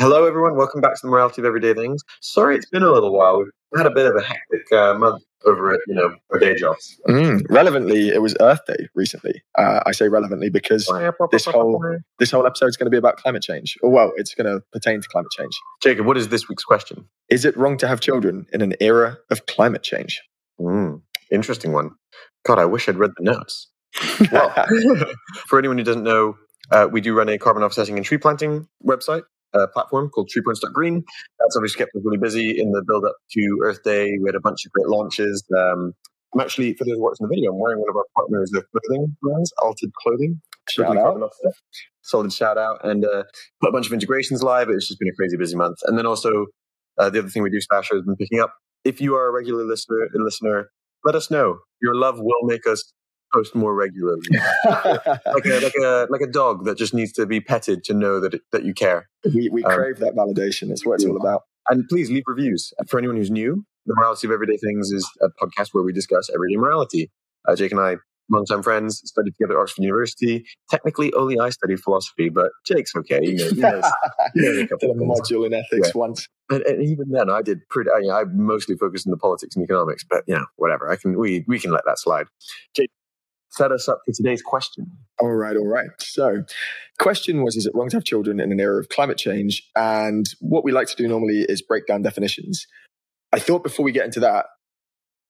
Hello, everyone. Welcome back to the Morality of Everyday Things. Sorry, it's been a little while. We've had a bit of a hectic uh, month over at you know our day jobs. Mm, relevantly, it was Earth Day recently. Uh, I say relevantly because this whole this whole episode is going to be about climate change. Or well, it's going to pertain to climate change. Jacob, what is this week's question? Is it wrong to have children in an era of climate change? Mm, interesting one. God, I wish I'd read the notes. Well, for anyone who doesn't know, uh, we do run a carbon offsetting and tree planting website uh, platform called TreePoints.green. That's obviously kept us really busy in the build up to Earth Day. We had a bunch of great launches. Um, I'm actually, for those watching the video, I'm wearing one of our partners of clothing brands, Altered Clothing. Shout out. Solid shout out. And uh, put a bunch of integrations live. It's just been a crazy busy month. And then also, uh, the other thing we do, Stasher, has been picking up. If you are a regular listener, listener, let us know. Your love will make us post more regularly, like a like a like a dog that just needs to be petted to know that it, that you care. We we um, crave that validation. That's what it's all about. And please leave reviews for anyone who's new. The Morality of Everyday Things is a podcast where we discuss everyday morality. Uh, Jake and I, longtime friends, studied together at Oxford University. Technically, only I studied philosophy, but Jake's okay. You know, you know, you know a couple did a module in ethics yeah. once. And, and, even then, I did pretty. I, you know, I mostly focused on the politics and economics, but you know, whatever. I can we we can let that slide. Jake, set us up for today's question. All right, all right. So, question was: Is it wrong to have children in an era of climate change? And what we like to do normally is break down definitions. I thought before we get into that,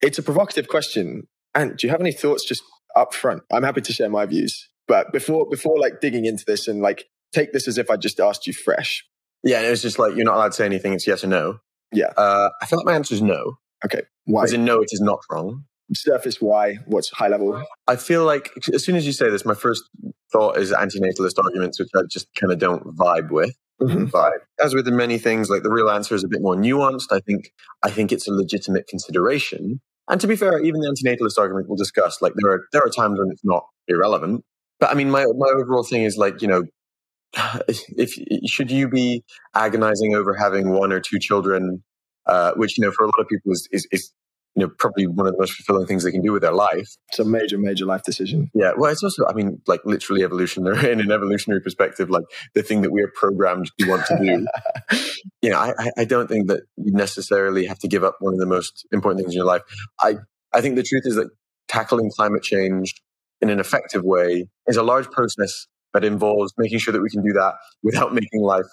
it's a provocative question. And do you have any thoughts just up front? I'm happy to share my views, but before before like digging into this and like take this as if I just asked you fresh. Yeah, it was just like you're not allowed to say anything. It's yes or no. Yeah. Uh, I feel like my answer is no. Okay. Why? As in, no, it is not wrong surface why what's high level? I feel like as soon as you say this my first thought is antinatalist arguments which i just kind of don't vibe with. Mm-hmm. but as with many things like the real answer is a bit more nuanced. I think i think it's a legitimate consideration. And to be fair even the antinatalist argument we'll discuss like there are there are times when it's not irrelevant. But i mean my my overall thing is like you know if should you be agonizing over having one or two children uh, which you know for a lot of people is, is, is you know, probably one of the most fulfilling things they can do with their life. It's a major, major life decision. Yeah. Well, it's also, I mean, like literally evolutionary in an evolutionary perspective, like the thing that we are programmed to want to do. you know, I, I don't think that you necessarily have to give up one of the most important things in your life. I, I think the truth is that tackling climate change in an effective way is a large process that involves making sure that we can do that without making life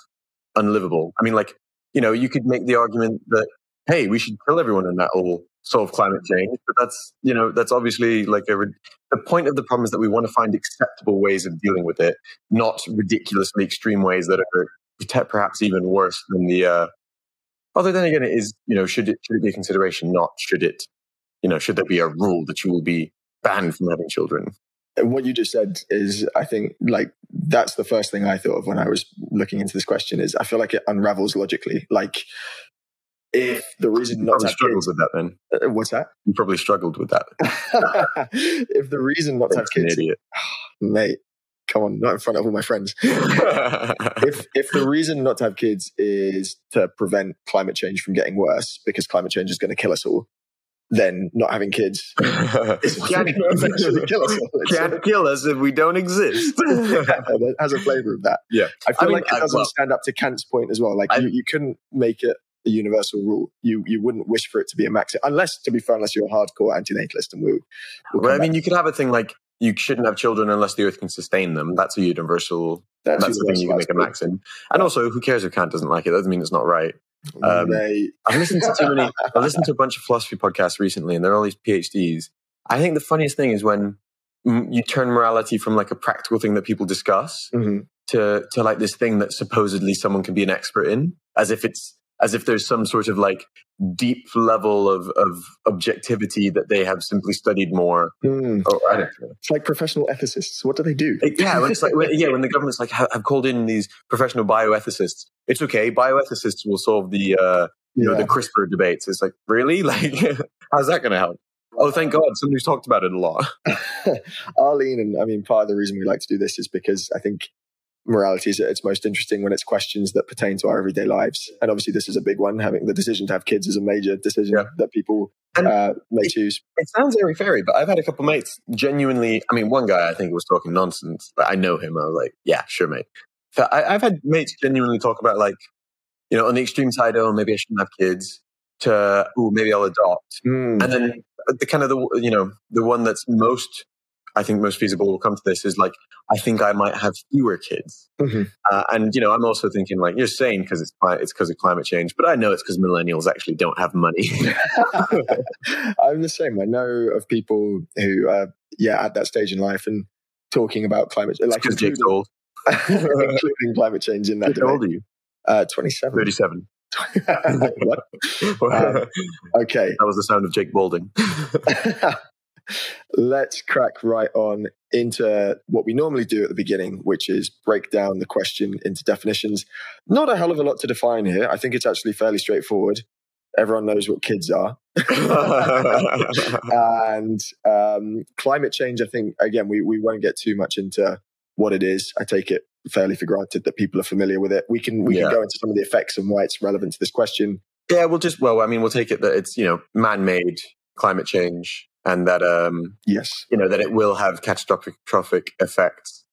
unlivable. I mean, like, you know, you could make the argument that, hey, we should kill everyone and that will solve climate change. But that's, you know, that's obviously like a, the point of the problem is that we want to find acceptable ways of dealing with it, not ridiculously extreme ways that are perhaps even worse than the, uh, although then again, it is, you know, should it, should it be a consideration? Not should it, you know, should there be a rule that you will be banned from having children? What you just said is, I think, like that's the first thing I thought of when I was looking into this question. Is I feel like it unravels logically. Like if the reason not to struggled kids, with that then uh, what's that you probably struggled with that if the reason not to have kids idiot. mate come on not in front of all my friends if if the reason not to have kids is to prevent climate change from getting worse because climate change is going to kill us all then not having kids can't, kill us can't kill us if we don't exist. it has a flavor of that. Yeah, I feel I mean, like it doesn't well, stand up to Kant's point as well. Like I, you, you couldn't make it a universal rule. You you wouldn't wish for it to be a max, unless to be fair, unless you're a hardcore antinatalist, and we. We'll well, I mean, you could have a thing like you shouldn't have children unless the earth can sustain them. That's a universal. That's, that's the thing you can make a maxim. And also, who cares if Kant doesn't like it? That doesn't mean it's not right. Um, I've listened to too many. I've listened to a bunch of philosophy podcasts recently, and they're all these PhDs. I think the funniest thing is when you turn morality from like a practical thing that people discuss mm-hmm. to to like this thing that supposedly someone can be an expert in, as if it's as if there's some sort of like deep level of, of objectivity that they have simply studied more. Mm. Or, I don't know. It's like professional ethicists. What do they do? yeah, when it's like, yeah, when the government's like, have called in these professional bioethicists, it's okay. Bioethicists will solve the, uh, you yeah. know, the CRISPR debates. It's like, really? Like, how's that going to help? Oh, thank God, somebody's talked about it a lot. Arlene, and I mean, part of the reason we like to do this is because I think morality is at its most interesting when it's questions that pertain to our everyday lives. And obviously, this is a big one. Having the decision to have kids is a major decision yeah. that people uh, may it, choose. It sounds airy fairy, but I've had a couple mates genuinely. I mean, one guy I think was talking nonsense, but I know him. I was like, yeah, sure, mate. So I, I've had mates genuinely talk about like you know, on the extreme side, oh, maybe I shouldn't have kids, to, oh, maybe I'll adopt. Mm. And then the kind of the, you know, the one that's most, I think most feasible will come to this is like, I think I might have fewer kids. Mhm. Uh, and, you know, I'm also thinking like, you're saying because it's, it's because of climate change, but I know it's because millennials actually don't have money. I'm the same. I know of people who, uh, yeah, at that stage in life and talking about climate, like because Jake's old. including climate change in that How old are you? Uh, 27. 37. what? that Okay. That was the sound of Jake Balding. Let's crack right on into what we normally do at the beginning, which is break down the question into definitions. Not a hell of a lot to define here. I think it's actually fairly straightforward. Everyone knows what kids are. and um, climate change, I think, again, we, we won't get too much into what it is. I take it fairly for granted that people are familiar with it. We can we Yeah. can go into some of the effects and why it's relevant to this question. yeah, we'll just, well, I mean, we'll take it that it's, you know, man made climate change and that, um, Yes. you know, that it will have catastrophic effects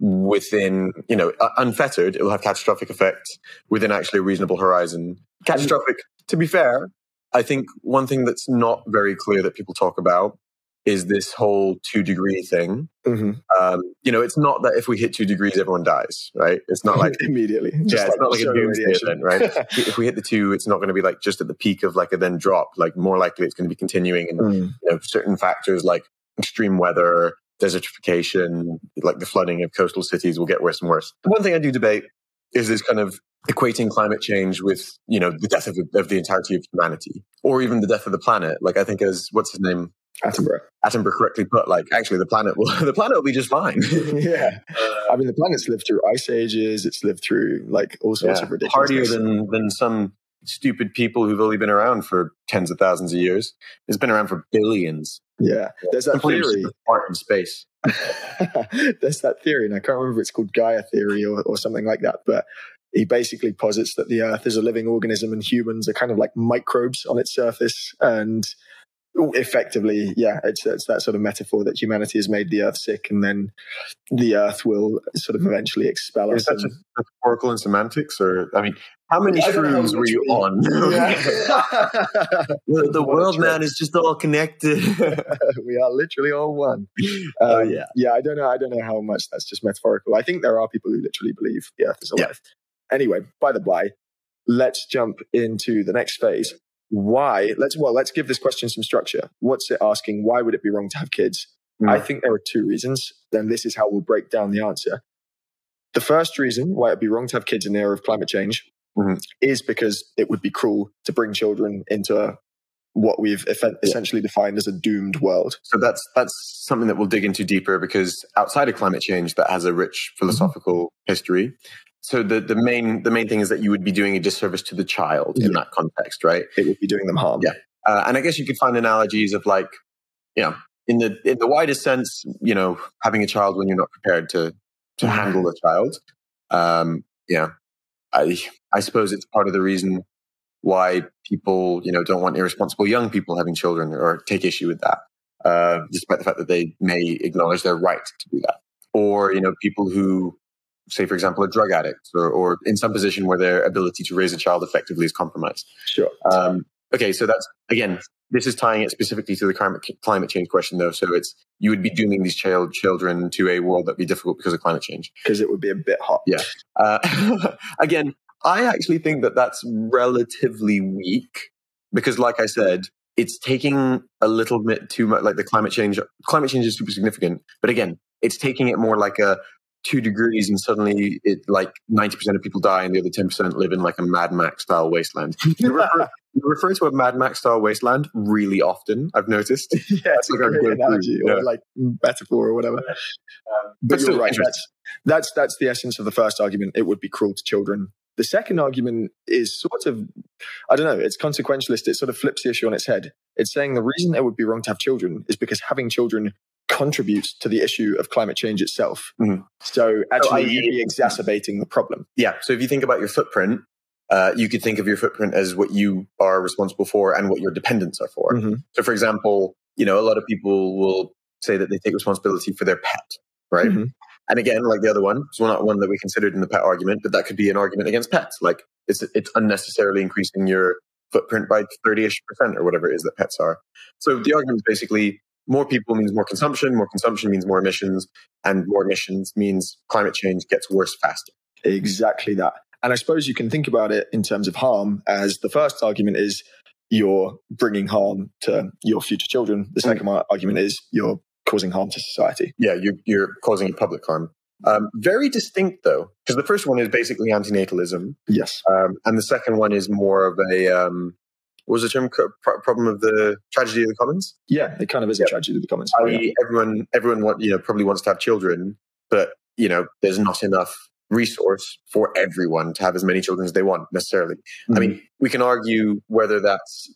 within, you know, unfettered, it will have catastrophic effects within actually a reasonable horizon. Catastrophic, to be fair, I think one thing that's not very clear that people talk about is this whole two degree thing. hmm Um, you know, it's not that if we hit two degrees, everyone dies, right? It's not like immediately. yeah, it's not like a doomsday event, right? if we hit the two, it's not going to be like just at the peak of like a then drop. Like more likely, it's going to be continuing, and Mm. you know, certain factors like extreme weather, desertification, like the flooding of coastal cities will get worse and worse. One thing I do debate is this kind of equating climate change with you know the death of of the entirety of humanity, or even the death of the planet. Like I think as what's his name. Attenborough. Attenborough correctly put, like actually the planet will the planet will be just fine. yeah. Uh, I mean, the planet's lived through ice ages. It's lived through like all sorts Yeah, of ridiculous. hardier than than some stupid people who've only been around for tens of thousands of years. It's been around for billions. yeah. There's that theory. apart in space. There's that theory, and I can't remember if it's called Gaia theory or, or something like that. But he basically posits that the Earth is a living organism, and humans are kind of like microbes on its surface. And effectively, yeah, it's, it's that sort of metaphor that humanity has made the Earth sick, and then the Earth will sort of eventually expel Is us. that and- just metaphorical in semantics, or I mean, how many I shrooms were you on? Yeah. the the world, trip. man, is just all connected. we are literally all one. Oh, Um, yeah. yeah. I don't know. I don't know how much that's just metaphorical. I think there are people who literally believe the Earth is Yeah. alive. Anyway, by the by, let's jump into the next phase. Why? Let's well, let's give this question some structure. What's it asking? Why would it be wrong to have kids? Mm. I think there are two reasons. Then this is how we'll break down the answer. The first reason why it'd be wrong to have kids in the era of climate change Mhm. is because it would be cruel to bring children into what we've eff- essentially defined as a doomed world. So that's that's something that we'll dig into deeper because outside of climate change, that has a rich philosophical history. So the, the main the main thing is that you would be doing a disservice to the child in that context, right? It would be doing them harm. Yeah. Uh, and I guess you could find analogies of like, you know, in the in the widest sense, you know, having a child when you're not prepared to to Mhm. handle a child. Um, yeah, I I suppose it's part of the reason why people you know don't want irresponsible young people having children or take issue with that, uh, despite the fact that they may acknowledge their right to do that, or you know people who say for example a drug addict or, or in some position where their ability to raise a child effectively is compromised. Sure. Um, okay, so that's again, this is tying it specifically to the climate climate change question, though. So it's you would be dooming these child children to a world that'd be difficult because of climate change. Because it would be a bit hot. Yeah. Uh, again, I actually think that that's relatively weak because, like I said, it's taking a little bit too much. Like the climate change, climate change is super significant, but again, it's taking it more like a two degrees and suddenly it like 90% of people die and the other 10% live in like a Mad Max style wasteland. You refer, you refer to a Mad Max style wasteland really often, I've noticed. yeah, it's like a great good analogy or yeah. like metaphor or whatever. Um, but, But you're right. That's, that's that's the essence of the first argument. It would be cruel to children. The second argument is sort of, I don't know, it's consequentialist. It sort of flips the issue on its head. It's saying the reason it would be wrong to have children is because having children contributes to the issue of climate change itself. Mhm. So actually, I- you'd be exacerbating the problem. Yeah. So if you think about your footprint, uh, you could think of your footprint as what you are responsible for and what your dependents are for. Mhm. So, for example, you know, a lot of people will say that they take responsibility for their pet, right? Mhm. And again, like the other one, it's not one that we considered in the pet argument, but that could be an argument against pets. Like, it's it's unnecessarily increasing your footprint by 30ish percent or whatever it is that pets are. So the argument is basically more people means more consumption, more consumption means more emissions, and more emissions means climate change gets worse faster. Exactly that. And I suppose you can think about it in terms of harm as the first argument is you're bringing harm to your future children. The second mm. argument is you're causing harm to society. Yeah, you're, you're causing public harm. Um, very distinct though, because the first one is basically antinatalism. Yes. Um, and the second one is more of a, um, was the term? problem of the tragedy of the commons? Yeah, it kind of is yeah. a tragedy of the commons. I mean, everyone, everyone, want, you know, probably wants to have children, but you know, there's not enough resource for everyone to have as many children as they want necessarily. Mm-hmm. I mean, we can argue whether that's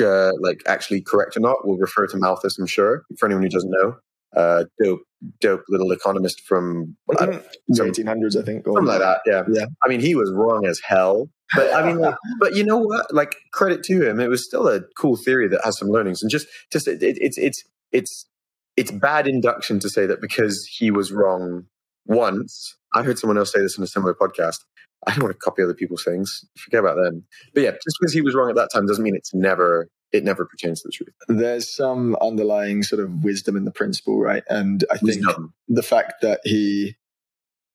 uh, like actually correct or not. We'll refer to Malthus, I'm sure, for anyone who doesn't know. Uh, dope, dope little economist from mm-hmm. the 1800s, I think, something like that. Yeah, yeah. I mean, he was wrong as hell, but I mean, like, but you know what? Like, credit to him, it was still a cool theory that has some learnings, and just, just it, it, it's, it's, it's, it's bad induction to say that because he was wrong once. I heard someone else say this in a similar podcast. I don't want to copy other people's things. Forget about them. But yeah, just because he was wrong at that time doesn't mean it's never it never pertains to the truth. There's some underlying sort of wisdom in the principle, right? And I think wisdom. the fact that he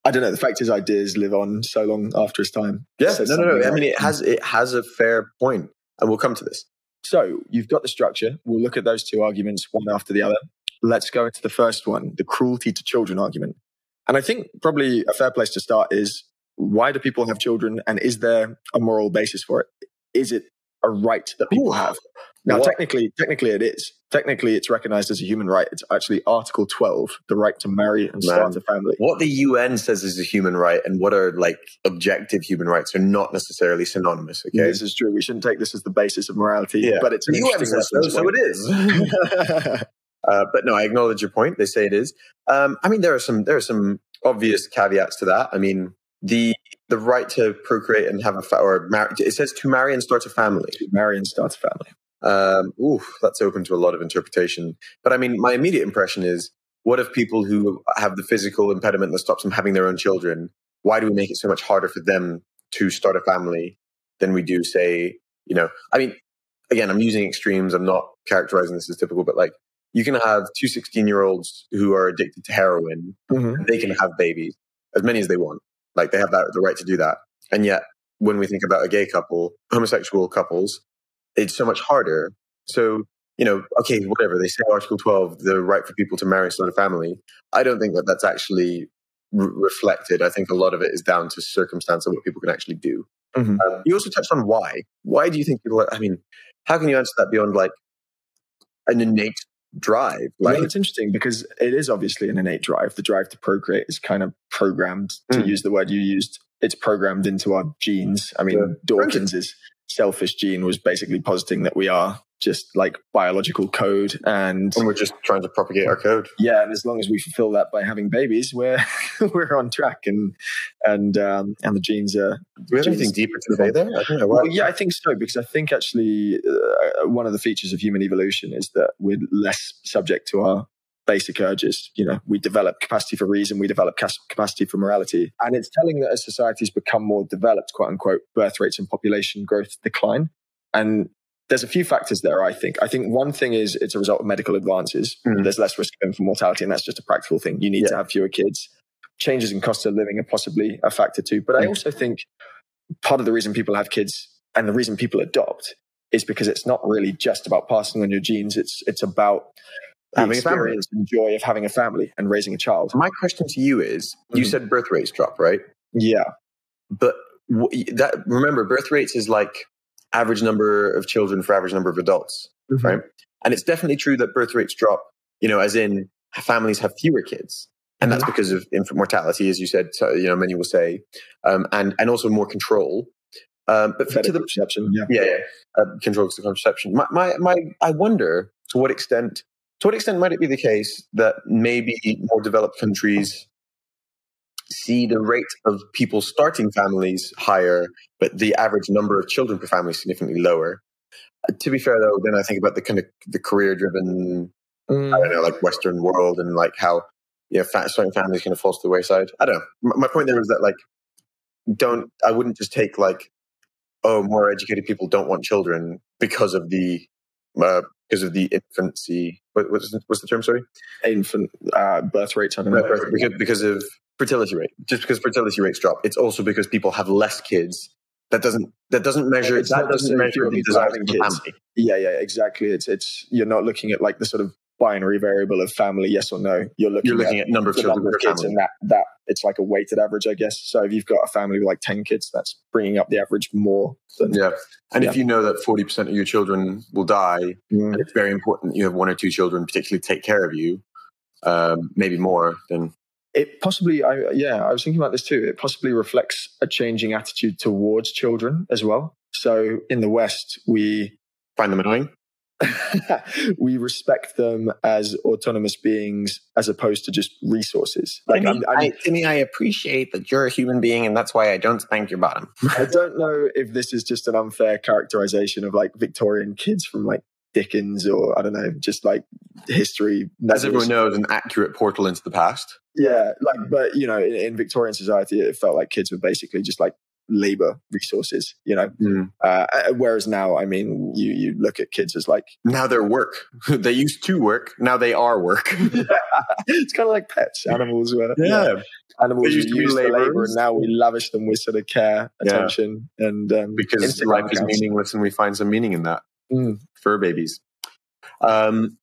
I don't know. The fact his ideas live on so long after his time. Yeah, no, no, no. I mean, it has it has a fair point, and we'll come to this. So you've got the structure. We'll look at those two arguments one after the other. Let's go into the first one, the cruelty to children argument. And I think probably a fair place to start is why do people have children and is there a moral basis for it? Is it a right that people Ooh. have? Now, what? technically, technically it is. Technically, it's recognized as a human right. It's actually Article 12, the right to marry and Man, start a family. What the UN says is a human right and what are like objective human rights are not necessarily synonymous. Okay. This is true. We shouldn't take this as the basis of morality, yeah. but it's the UN says so, so it is. Uh, but no, I acknowledge your point. They say it is. Um, I mean, there are some there are some obvious caveats to that. I mean, the the right to procreate and have a fa- or marry, it says to marry and start a family. To marry and start a family. Um, ooh, that's open to a lot of interpretation. But I mean, my immediate impression is, what if people who have the physical impediment that stops them having their own children? Why do we make it so much harder for them to start a family than we do, say, you know? I mean, again, I'm using extremes. I'm not characterizing this as typical, but like you can have two 16 year olds who are addicted to heroin. Mm-hmm. They can have babies, as many as they want. Like they have that, the right to do that. And yet, when we think about a gay couple, homosexual couples, it's so much harder. So, you know, okay, whatever they say, Article 12, the right for people to marry and start a family. I don't think that that's actually re- reflected. I think a lot of it is down to circumstance and what people can actually do. Mm-hmm. Um, you also touched on why. Why do you think people? I mean, how can you answer that beyond like an innate drive. Like, well, it's interesting because it is obviously an innate drive. The drive to procreate is kind of programmed, to mm. use the word you used. It's programmed into our genes. I mean, yeah. Dawkins's selfish gene was basically positing that we are just like biological code and, and we're just trying to propagate our code. Yeah and as long as we fulfill that by having babies we're we're on track and and um and the genes are do we have anything deeper to say there? I know, well, yeah i think so because i think actually uh, one of the features of human evolution is that we're less subject to our basic urges. You know, we develop capacity for reason, we develop capacity for morality. And it's telling that as societies become more developed, quote unquote, birth rates and population growth decline. And there's a few factors there, I think. I think one thing is it's a result of medical advances. Mm. There's less risk of infant mortality, and that's just a practical thing. You need yeah. to have fewer kids. Changes in cost of living are possibly a factor too. But I also think part of the reason people have kids and the reason people adopt is because it's not really just about passing on your genes. It's it's about having experience and joy of having a family and raising a child. My question to you is: mm-hmm. You said birth rates drop, right? Yeah, but that remember, birth rates is like average number of children for average number of adults, mm-hmm. right? And it's definitely true that birth rates drop. You know, as in families have fewer kids, and that's mm-hmm. because of infant mortality, as you said. So, you know, many will say, um, and and also more control. Um, but to the perception, yeah, yeah, yeah. Uh, control to contraception. My, my, my, I wonder to what extent to what extent might it be the case that maybe more developed countries see the rate of people starting families higher, but the average number of children per family significantly lower? Uh, to be fair, though, then I think about the kind of the career-driven, mm. I don't know, like Western world and like how you know starting families kind of falls to the wayside. I don't know. My, my point there is that like don't I wouldn't just take like oh, more educated people don't want children because of the uh, because of the infancy. What, what's, the, what's the term? Sorry, infant uh, birth rates. I don't know. Because, because of fertility rate. Just because fertility rates drop, it's also because people have less kids. That doesn't that doesn't measure. that doesn't measure the desire of family. Yeah, yeah, exactly. It's it's you're not looking at like the sort of binary variable of family, yes or no. You're looking, You're looking at, at number of children number of kids, family. and that that it's like a weighted average, I guess. So if you've got a family with like ten kids, that's bringing up the average more. Than, yeah, and yeah. if you know that forty percent of your children will die, mm. it's very important you have one or two children particularly take care of you, um, maybe more, than. it possibly I, yeah i was thinking about this too it possibly reflects a changing attitude towards children as well so in the west we find them annoying we respect them as autonomous beings as opposed to just resources. Like, I, mean, I, to me, I appreciate that you're a human being, and that's why I don't spank your bottom. I don't know if this is just an unfair characterization of like Victorian kids from like Dickens or I don't know, just like history. As everyone knows, an accurate portal into the past. Yeah, like, but you know, in, in Victorian society, it felt like kids were basically just like labor resources you know? Mm. uh, whereas now i mean you you look at kids as like now they're work. They used to work. Now they are work. It's kind of like pets. Animals were yeah, animals used to use labor and now we lavish them with sort of care attention yeah. and um, because life is meaningless and we find some meaning in that mm. fur babies. Um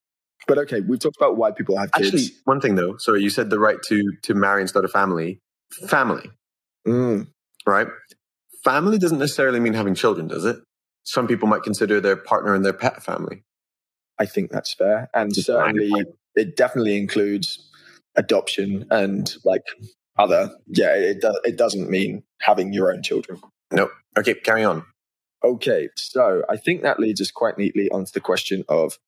but okay we've talked about why people have kids. actually one thing though sorry you said the right to to marry and start a family. Family. Mm. right family doesn't necessarily mean having children, does it? Some people might consider their partner and their pet family. I think that's fair. And Just certainly, it definitely includes adoption and like other. Yeah, it, do, it doesn't mean having your own children. No. Okay, carry on. Okay, so I think that leads us quite neatly onto the question of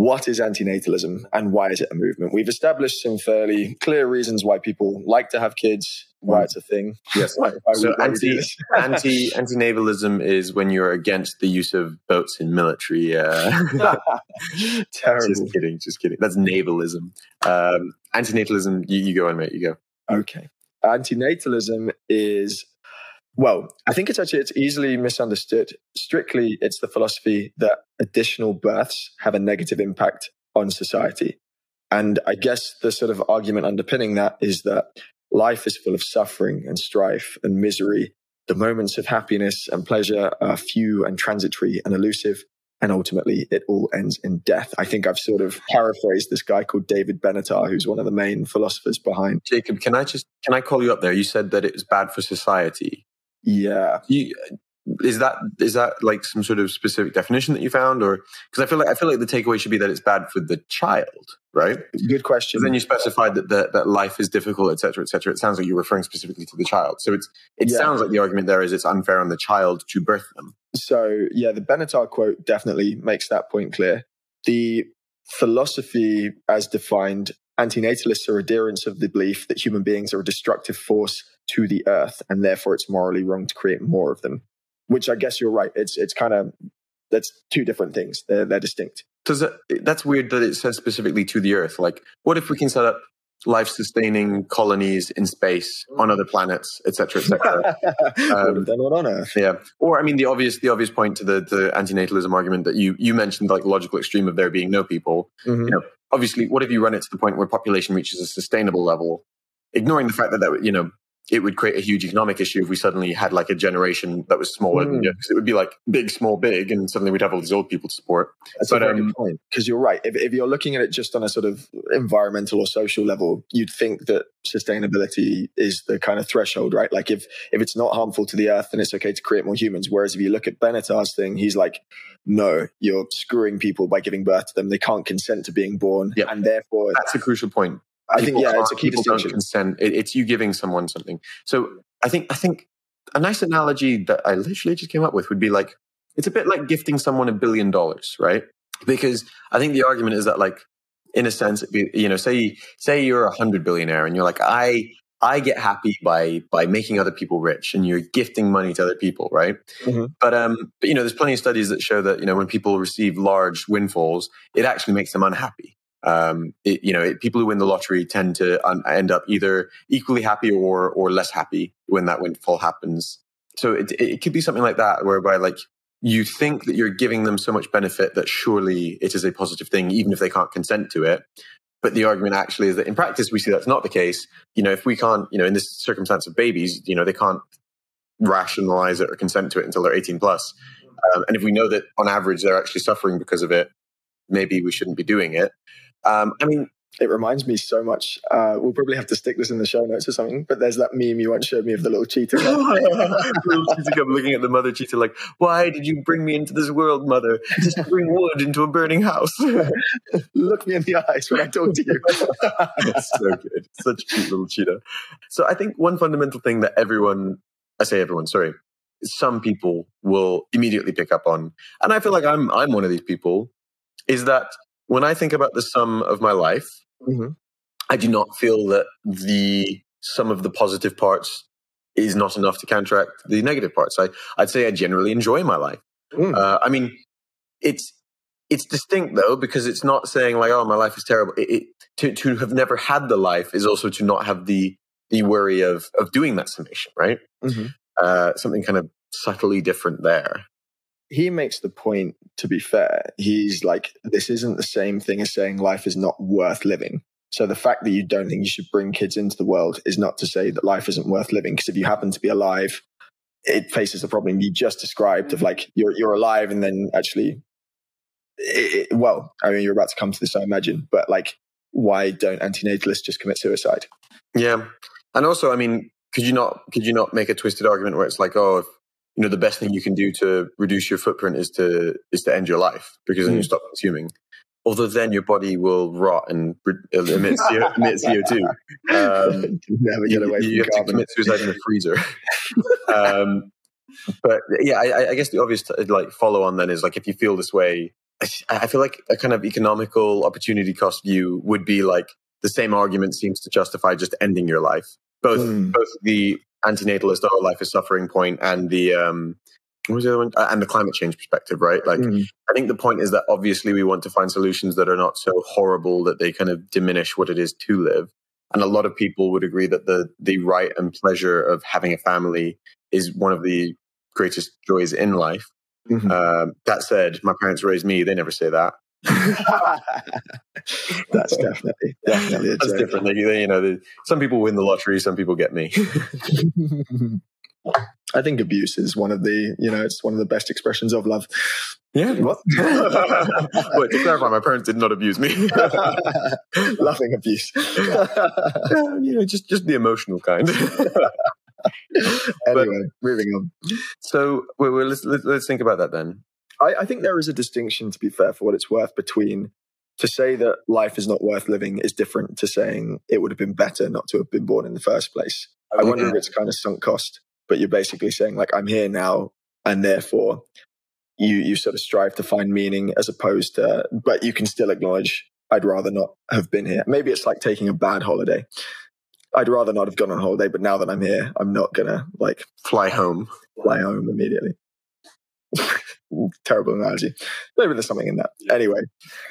what is antinatalism and why is it a movement? We've established some fairly clear reasons why people like to have kids, why it's a thing. Yes. Why, why so anti, anti anti-navalism is when you're against the use of boats in military. Uh, Terrible. Just kidding. Just kidding. That's navalism. Um, antinatalism. You, you go on, mate. You go. Okay. Antinatalism is well, I think it's actually it's easily misunderstood. Strictly, it's the philosophy that additional births have a negative impact on society. And I guess the sort of argument underpinning that is that life is full of suffering and strife and misery. The moments of happiness and pleasure are few and transitory and elusive. And ultimately, it all ends in death. I think I've sort of paraphrased this guy called David Benatar, who's one of the main philosophers behind. Jacob, can I just can I call you up there? You said that it was bad for society. Yeah. You, is that is that like some sort of specific definition that you found, or because I feel like I feel like the takeaway should be that it's bad for the child, right? Good question. But then you specified that, that that life is difficult, etc., etc. It sounds like you're referring specifically to the child. So it's it yeah. sounds like the argument there is it's unfair on the child to birth them. So yeah, the Benatar quote definitely makes that point clear. The philosophy, as defined, antinatalists are adherents of the belief that human beings are a destructive force to the earth, and therefore it's morally wrong to create more of them. Which I guess you're right. It's it's kind of that's two different things. They're they're distinct. Does it? That's weird that it says specifically to the earth. Like, what if we can set up life sustaining colonies in space on other planets, etc., etc. um, on Earth. Yeah. Or I mean, the obvious the obvious point to the the antinatalism argument that you you mentioned, like the logical extreme of there being no people. Mm-hmm. You know, obviously, what if you run it to the point where population reaches a sustainable level, ignoring the fact that that you know it would create a huge economic issue if we suddenly had like a generation that was smaller. Mm. Than, it would be like big, small, big, and suddenly we'd have all these old people to support. That's but, a very um, good point because you're right. If, if you're looking at it just on a sort of environmental or social level, you'd think that sustainability is the kind of threshold, right? Like if if it's not harmful to the earth, then it's okay to create more humans. Whereas if you look at Benatar's thing, he's like, no, you're screwing people by giving birth to them. They can't consent to being born, yep. and therefore that's a crucial point. I think yeah, it's a key distinction. Don't consent. It, it's you giving someone something. So I think I think a nice analogy that I literally just came up with would be like it's a bit like gifting someone a billion dollars, right? Because I think the argument is that like in a sense, you know, say say you're a hundred billionaire and you're like I I get happy by by making other people rich, and you're gifting money to other people, right? Mm-hmm. But um, but you know, there's plenty of studies that show that you know when people receive large windfalls, it actually makes them unhappy um, it, you know, it, people who win the lottery tend to un- end up either equally happy or or less happy when that windfall happens. so it, it could be something like that, whereby like you think that you're giving them so much benefit that surely it is a positive thing, even if they can't consent to it. But the argument actually is that in practice, we see that's not the case. You know, if we can't, you know, in this circumstance of babies, you know, they can't rationalize it or consent to it until they're 18 plus. Um, and if we know that on average they're actually suffering because of it, maybe we shouldn't be doing it. Um, I mean, it reminds me so much. Uh, we'll probably have to stick this in the show notes or something. But there's that meme you once showed me of the little cheetah. little cheetah looking at the mother cheetah like, "Why did you bring me into this world, mother? Just bring wood into a burning house." Look me in the eyes when I talk to you. so good, such a cute little cheetah. So I think one fundamental thing that everyone, I say everyone, sorry, some people will immediately pick up on, and I feel like I'm I'm one of these people, is that when I think about the sum of my life, mm-hmm. I do not feel that the sum of the positive parts is not enough to counteract the negative parts. I, I'd say I generally enjoy my life. Mm. Uh, I mean, it's it's distinct though because it's not saying like, "Oh, my life is terrible." It, it, to to have never had the life is also to not have the the worry of of doing that summation, right? Mm-hmm. Uh, something kind of subtly different there he makes the point to be fair he's like this isn't the same thing as saying life is not worth living. So the fact that you don't think you should bring kids into the world is not to say that life isn't worth living because if you happen to be alive it faces the problem you just described of like you're you're alive and then actually it, it, well i mean you're about to come to this i imagine but like why don't antinatalists just commit suicide? Yeah. And also i mean could you not could you not make a twisted argument where it's like oh you know the best thing you can do to reduce your footprint is to is to end your life because then mm. you stop consuming although then your body will rot and emit, CO, emit CO2. Um, Never get away you, you have carbon. to commit suicide in the freezer. um, but yeah, I, I, guess the obvious like follow on then is like if you feel this way, I feel like a kind of economical opportunity cost view would be like the same argument seems to justify just ending your life. Both mm. both the antinatalist our life is suffering point and the um what was the other one? Uh, and the climate change perspective, right? Like, mm. I think the point is that obviously we want to find solutions that are not so horrible that they kind of diminish what it is to live. And a lot of people would agree that the the right and pleasure of having a family is one of the greatest joys in life. Mm-hmm. Uh, that said, my parents raised me; they never say that. That's definitely definitely that's different. They, they, you know, they, some people win the lottery, some people get me. I think abuse is one of the, you know, it's one of the best expressions of love. Yeah. What? Wait, to clarify, my parents did not abuse me. Loving abuse. yeah, you know, just just the emotional kind. anyway, but, moving on. So, well, well, let's, let's, let's think about that then. I, I think there is a distinction, to be fair, for what it's worth, between to say that life is not worth living is different to saying it would have been better not to have been born in the first place. I wonder if it's kind of sunk cost, but you're basically saying like I'm here now, and therefore you you sort of strive to find meaning as opposed to, but you can still acknowledge I'd rather not have been here. Maybe it's like taking a bad holiday. I'd rather not have gone on holiday, but now that I'm here, I'm not gonna like fly home, fly home immediately. terrible analogy. Maybe there's something in that. Anyway.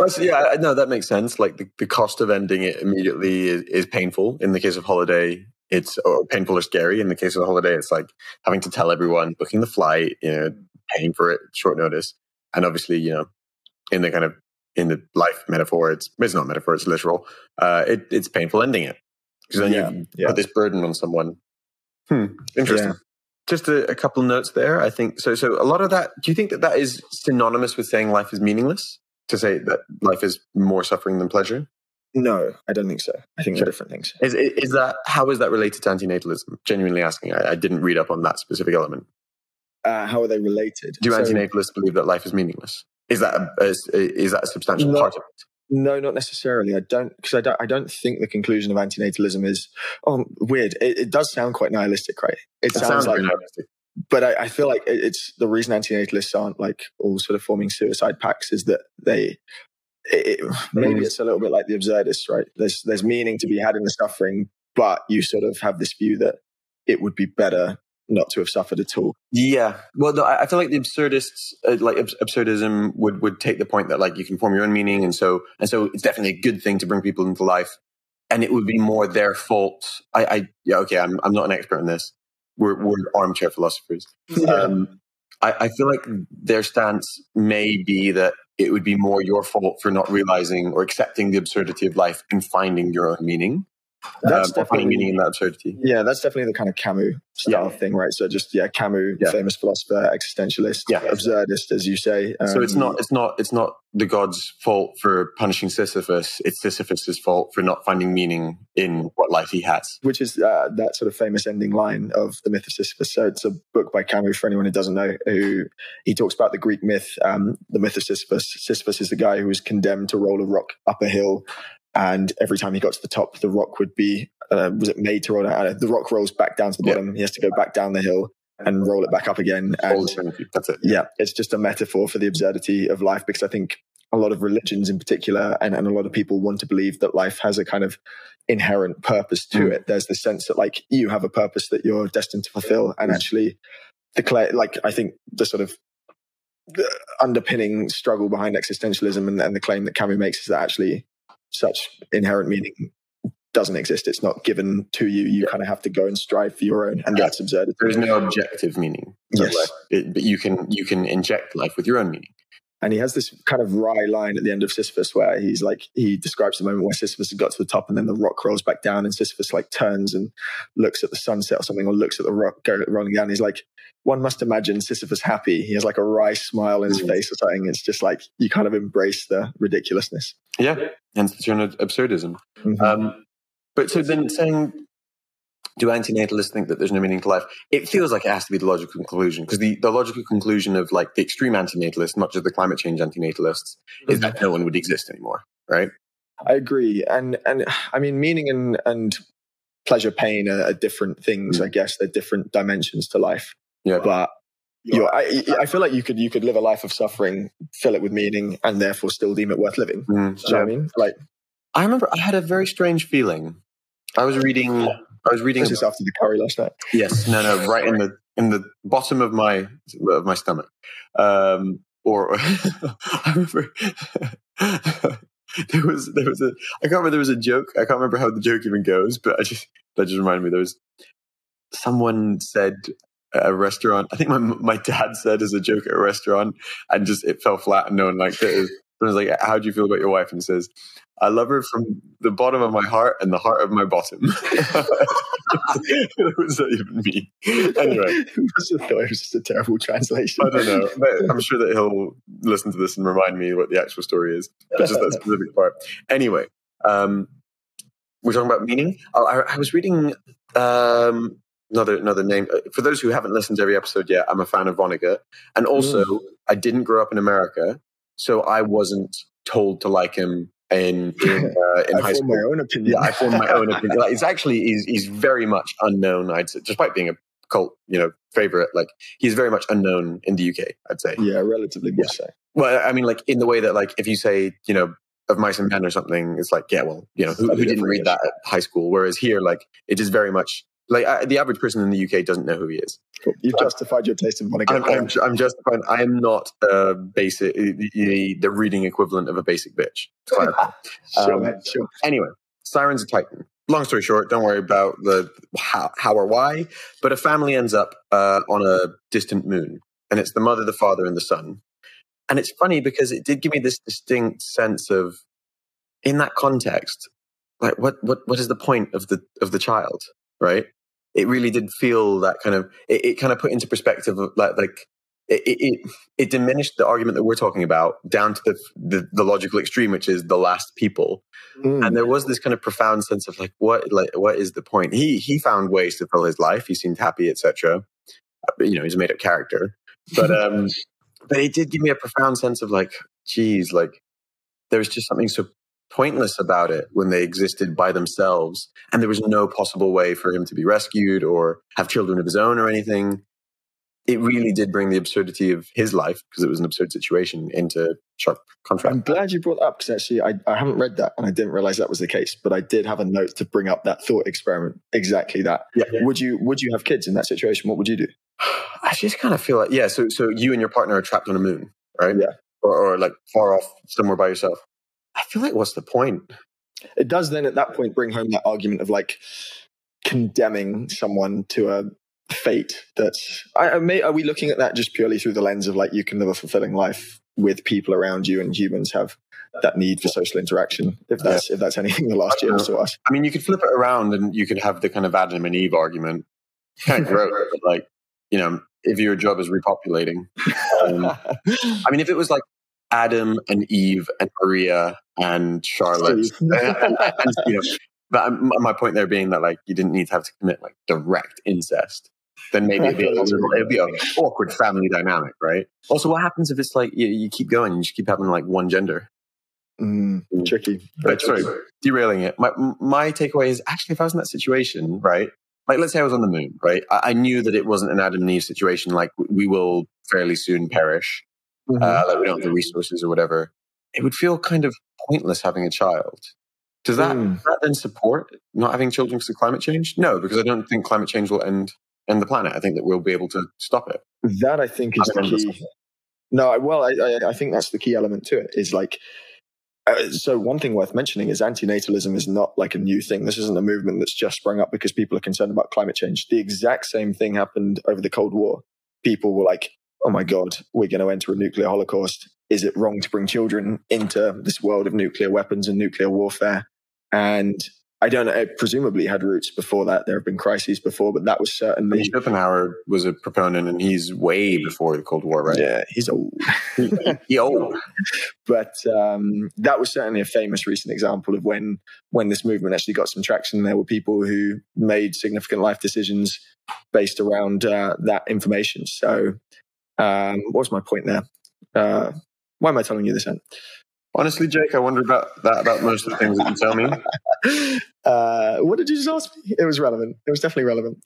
So, yeah, no, that makes sense. Like the, the cost of ending it immediately is, is, painful. In the case of holiday, it's or painful or scary. In the case of the holiday, it's like having to tell everyone, booking the flight, you know, paying for it short notice. And obviously, you know, in the kind of in the life metaphor, it's it's not metaphor, it's literal. Uh, it, it's painful ending it. Because then yeah, you yeah. put this burden on someone. Hmm. Interesting. Yeah just a, a, couple notes there. I think so. So a lot of that. Do you think that that is synonymous with saying life is meaningless? To say that life is more suffering than pleasure? No, I don't think so. I think they're different things. Is, is that how is that related to antinatalism? Genuinely asking. I, I didn't read up on that specific element. Uh, how are they related? Do so, antinatalists believe that life is meaningless? Is that a, is, is that a substantial no, part of it? No, not necessarily. I don't because I don't. I don't think the conclusion of antinatalism is oh weird. It, it does sound quite nihilistic, right? It, it sounds, sounds like nihilistic. But I, I, feel like it's the reason antinatalists aren't like all sort of forming suicide pacts is that they it, maybe it's a little bit like the absurdists, right? There's there's meaning to be had in the suffering, but you sort of have this view that it would be better not to have suffered at all. Yeah, well, no, I feel like the absurdists, uh, like absurdism, would would take the point that like you can form your own meaning, and so and so it's definitely a good thing to bring people into life, and it would be more their fault. I, I yeah, okay, I'm I'm not an expert in this, we're, we're armchair philosophers. Yeah. Um, I, I feel like their stance may be that it would be more your fault for not realizing or accepting the absurdity of life and finding your own meaning. That's um, definitely- meaning in that absurdity. Yeah, that's definitely the kind of Camus style thing, right? So just yeah, Camus, Yeah. famous philosopher, existentialist, Yeah. absurdist, as you say. so it's Um, not it's not it's not the god's fault for punishing Sisyphus. It's Sisyphus's fault for not finding meaning in what life he has. which is uh, that sort of famous ending line of the myth of Sisyphus. So it's a book by Camus for anyone who doesn't know. Who he talks about the Greek myth, um, the myth of Sisyphus. Sisyphus is the guy who was condemned to roll a rock up a hill, and every time he got to the top, the rock would be uh, was it made to roll down? I don't know. The rock rolls back down to the bottom. He has to go back down the hill and roll it back up again. And. That's it. yeah, it's just a metaphor for the absurdity of life because I think a lot of religions in particular and, and a lot of people want to believe that life has a kind of inherent purpose to Mm. it. There's the sense that like you have a purpose that you're destined to fulfill and Mm. actually the like I think the sort of the underpinning struggle behind existentialism and, and the claim that Camus makes is that actually such inherent meaning doesn't exist. It's not given to you. You kind of have to go and strive for your own, and Yeah. that's absurd. There is no objective meaning. Yes. It- but you can you can inject life with your own meaning. And he has this kind of wry line at the end of Sisyphus where he's like, he describes the moment where Sisyphus has got to the top and then the rock rolls back down and Sisyphus like turns and looks at the sunset or something or looks at the rock go, rolling down. He's like, one must imagine Sisyphus happy. He has like a wry smile in his Mm. face or something. It's just like, you kind of embrace the ridiculousness. Yeah, And of absurdism. Mhm. Um, but so then saying, do antinatalists think that there's no meaning to life? It feels like it has to be the logical conclusion because the, the logical conclusion of like the extreme antinatalists, not just the climate change antinatalists, is that no one would exist anymore, right? I agree. And, and I mean, meaning and, and pleasure, pain are, are different things, Mm. I guess. They're different dimensions to life. Yeah. But you're, I, I feel like you could you could live a life of suffering, fill it with meaning, and therefore still deem it worth living. Mm, Do you know what I mean? Like I remember I had a very strange feeling. I was reading. I was reading. this is after the curry last night. Yes, no, no, right in the in the bottom of my of my stomach. Um, or I remember there was there was a I can't remember there was a joke. I can't remember how the joke even goes, but I just that just reminded me there was someone said a restaurant. I think my my dad said as a joke at a restaurant, and just it fell flat and no one liked it. Was like, "How do you feel about your wife?" And he says, "I love her from the bottom of my heart and the heart of my bottom." what does that even mean? Anyway, Who must thought it was just a terrible translation? I don't know, but I'm sure that he'll listen to this and remind me what the actual story is. But just that specific part. Anyway, um, we're talking about meaning. Oh, I, I was reading um, another another name. Uh, For those who haven't listened to every episode yet, I'm a fan of Vonnegut, and also I didn't grow up in America, so I wasn't told to like him in in, uh, in I high school. my own opinion. Yeah, I formed my own opinion. Like, it's actually he's he's very much unknown. I'd say, despite being a cult, you know, favorite. Like he's very much unknown in the UK. I'd say. yeah, relatively more so. Well, I mean, like in the way that, like, if you say, you know, of mice and men or something, it's like, yeah, well, you know, who, who didn't read that at high school? Whereas here, like, it is very much like I, the average person in the UK doesn't know who he is. Cool. You've justified your taste in Vonnegut. I'm, I'm, I'm just, fine. I am not a basic, the, the reading equivalent of a basic bitch. sure, um, sure. Anyway, Sirens of Titan. Long story short, don't worry about the how, how or why, but a family ends up uh, on a distant moon, and it's the mother, the father, and the son. And it's funny because it did give me this distinct sense of, in that context, like what what what is the point of the of the child, right? It really did feel that kind of it, it kind of put into perspective of like like it, it it diminished the argument that we're talking about down to the, the the logical extreme, which is the last people. Mm. and there was this kind of profound sense of like what like what is the point? He he found ways to fill his life. He seemed happy etc you know he's a made up character. But um but it did give me a profound sense of like geez like there was just something so pointless about it when they existed by themselves and there was no possible way for him to be rescued or have children of his own or anything it really did bring the absurdity of his life because it was an absurd situation into sharp contrast I'm glad you brought that up because actually I, I haven't read that and I didn't realize that was the case, but I did have a note to bring up that thought experiment. Exactly that. yeah Would you would you have kids in that situation? What would you do? I just kind of feel like yeah. So so you and your partner are trapped on a moon, right? Yeah. Or, or like far off somewhere by yourself. I feel like what's the point? It does then at that point bring home that argument of like condemning someone to a fate that's I, I may, are we looking at that just purely through the lens of like you can live a fulfilling life with people around you and humans have that need for social interaction if that's yeah. if that's anything the last year to us i mean you could flip it around and you could have the kind of adam and eve argument kind of gross like you know if your job is repopulating um, i mean if it was like adam and eve and maria and charlotte and, you know but my point there being that like you didn't need to have to commit like direct incest then maybe it'd be, a little, it'd be an awkward family dynamic, right? Also, what happens if it's like you, you keep going and you just keep having like one gender? Mm, mm. tricky. But sorry, derailing it. My my takeaway is actually if I was in that situation, right? Like let's say I was on the moon, right? I, I knew that it wasn't an Adam and Eve situation. Like we will fairly soon perish. Mm-hmm. Uh, like we don't have the resources or whatever. It would feel kind of pointless having a child. Does that, mm. that then support not having children because of climate change? No, because I don't think climate change will end end the planet. I think that we'll be able to stop it. That I think is the key. No, well, I, I, I think that's the key element to it. Is like uh, so one thing worth mentioning is antinatalism is not like a new thing. This isn't a movement that's just sprung up because people are concerned about climate change. The exact same thing happened over the Cold War. People were like, "Oh my god, we're going to enter a nuclear holocaust. Is it wrong to bring children into this world of nuclear weapons and nuclear warfare?" And I don't know. It presumably had roots before that. There have been crises before, but that was certainly. Schopenhauer was a proponent, and he's way before the Cold War, right? Yeah, he's old. he old. But um, that was certainly a famous recent example of when when this movement actually got some traction. There were people who made significant life decisions based around uh, that information. So, um, what was my point there? Uh, why am I telling you this? Honestly, Jake, I wonder about that about most of the things that you tell me. Uh, what did you just ask me? It was relevant. It was definitely relevant.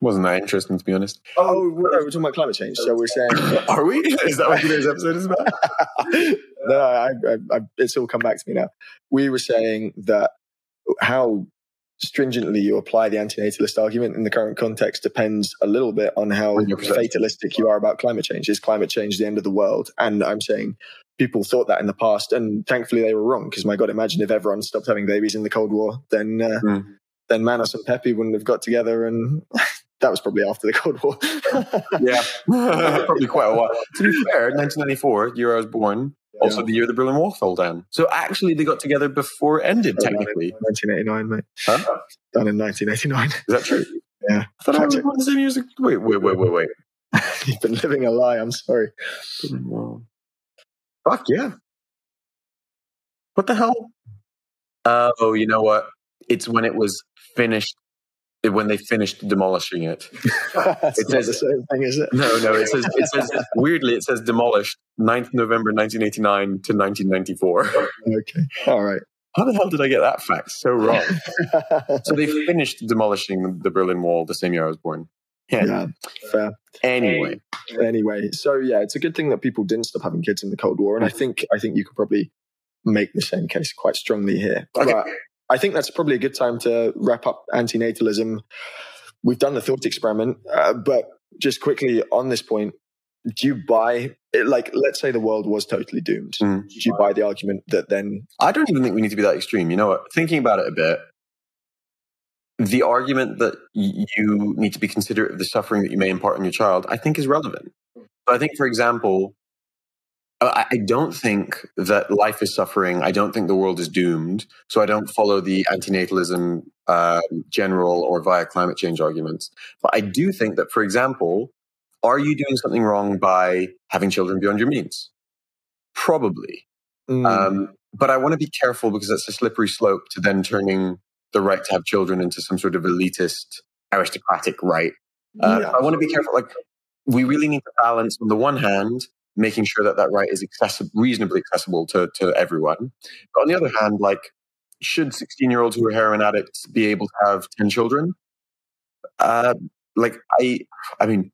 Wasn't that interesting, to be honest? Oh, we're, we're talking about climate change. So we're saying, are we? Is that what today's episode is about? no, I, I, I, it's all come back to me now. We were saying that how stringently you apply the antinatalist argument in the current context depends a little bit on how fatalistic you are about climate change. Is climate change the end of the world? And I'm saying people thought that in the past, and thankfully they were wrong. Because my God, imagine if everyone stopped having babies in the Cold War, then uh, mm. then Manos and Pepe wouldn't have got together, and that was probably after the Cold War. yeah, probably quite a while. To be fair, 1994, year I was born, also the year the Berlin Wall fell down. So actually, they got together before it ended. Oh, technically, 1989, mate. Huh? Done in 1989. Is that true? Yeah. I thought I was the same year. Wait, wait, wait, wait, wait. You've been living a lie. I'm sorry. Fuck yeah. What the hell? Oh, you know what? It's when it was finished, when they finished demolishing it. it says the same thing, is it? No, no. It says, it says weirdly, it says demolished 9th November 1989 to 1994. Okay. All right. How the hell did I get that fact so wrong? so they finished demolishing the Berlin Wall the same year I was born. Yeah, yeah fair. Anyway, anyway, so yeah, it's a good thing that people didn't stop having kids in the Cold War, and I think I think you could probably make the same case quite strongly here. Okay. But I think that's probably a good time to wrap up antinatalism. We've done the thought experiment, uh, but just quickly on this point, do you buy like let's say the world was totally doomed mm. do you buy the argument that then i don't even think we need to be that extreme you know what thinking about it a bit the argument that you need to be considerate of the suffering that you may impart on your child, I think is relevant. but I think, for example, I don't think that life is suffering. I don't think the world is doomed. So I don't follow the antinatalism uh, general or via climate change arguments. But I do think that, for example, are you doing something wrong by having children beyond your means? Probably. Mm. Um, but I want to be careful because that's a slippery slope to then turning the right to have children into some sort of elitist aristocratic right. Uh, yeah. I want to be careful. Like we really need to balance on the one hand making sure that that right is accessible, reasonably accessible to to everyone. But on the other hand, like should 16 year olds who are heroin addicts be able to have 10 children? Uh, like I, I mean,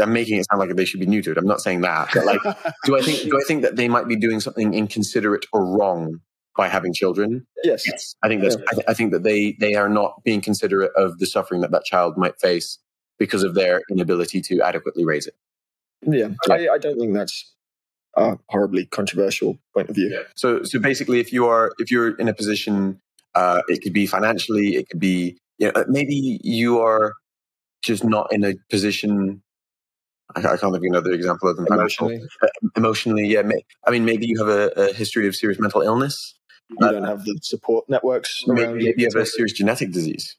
I'm making it sound like they should be neutered. I'm not saying that, but like, do I think do I think that they might be doing something inconsiderate or wrong by having children. Yes, yes. I think that's. Yeah. I, th- I, think that they they are not being considerate of the suffering that that child might face because of their inability to adequately raise it. Yeah. I, I, don't think that's a horribly controversial point of view. Yeah. So so basically, if you are if you're in a position, uh, it could be financially, it could be you know, maybe you are just not in a position. I, I can't think of another example of them. Emotionally, uh, emotionally, yeah. May, I mean, maybe you have a, a, history of serious mental illness. You uh, don't have the support networks. Maybe, maybe you have a serious genetic disease.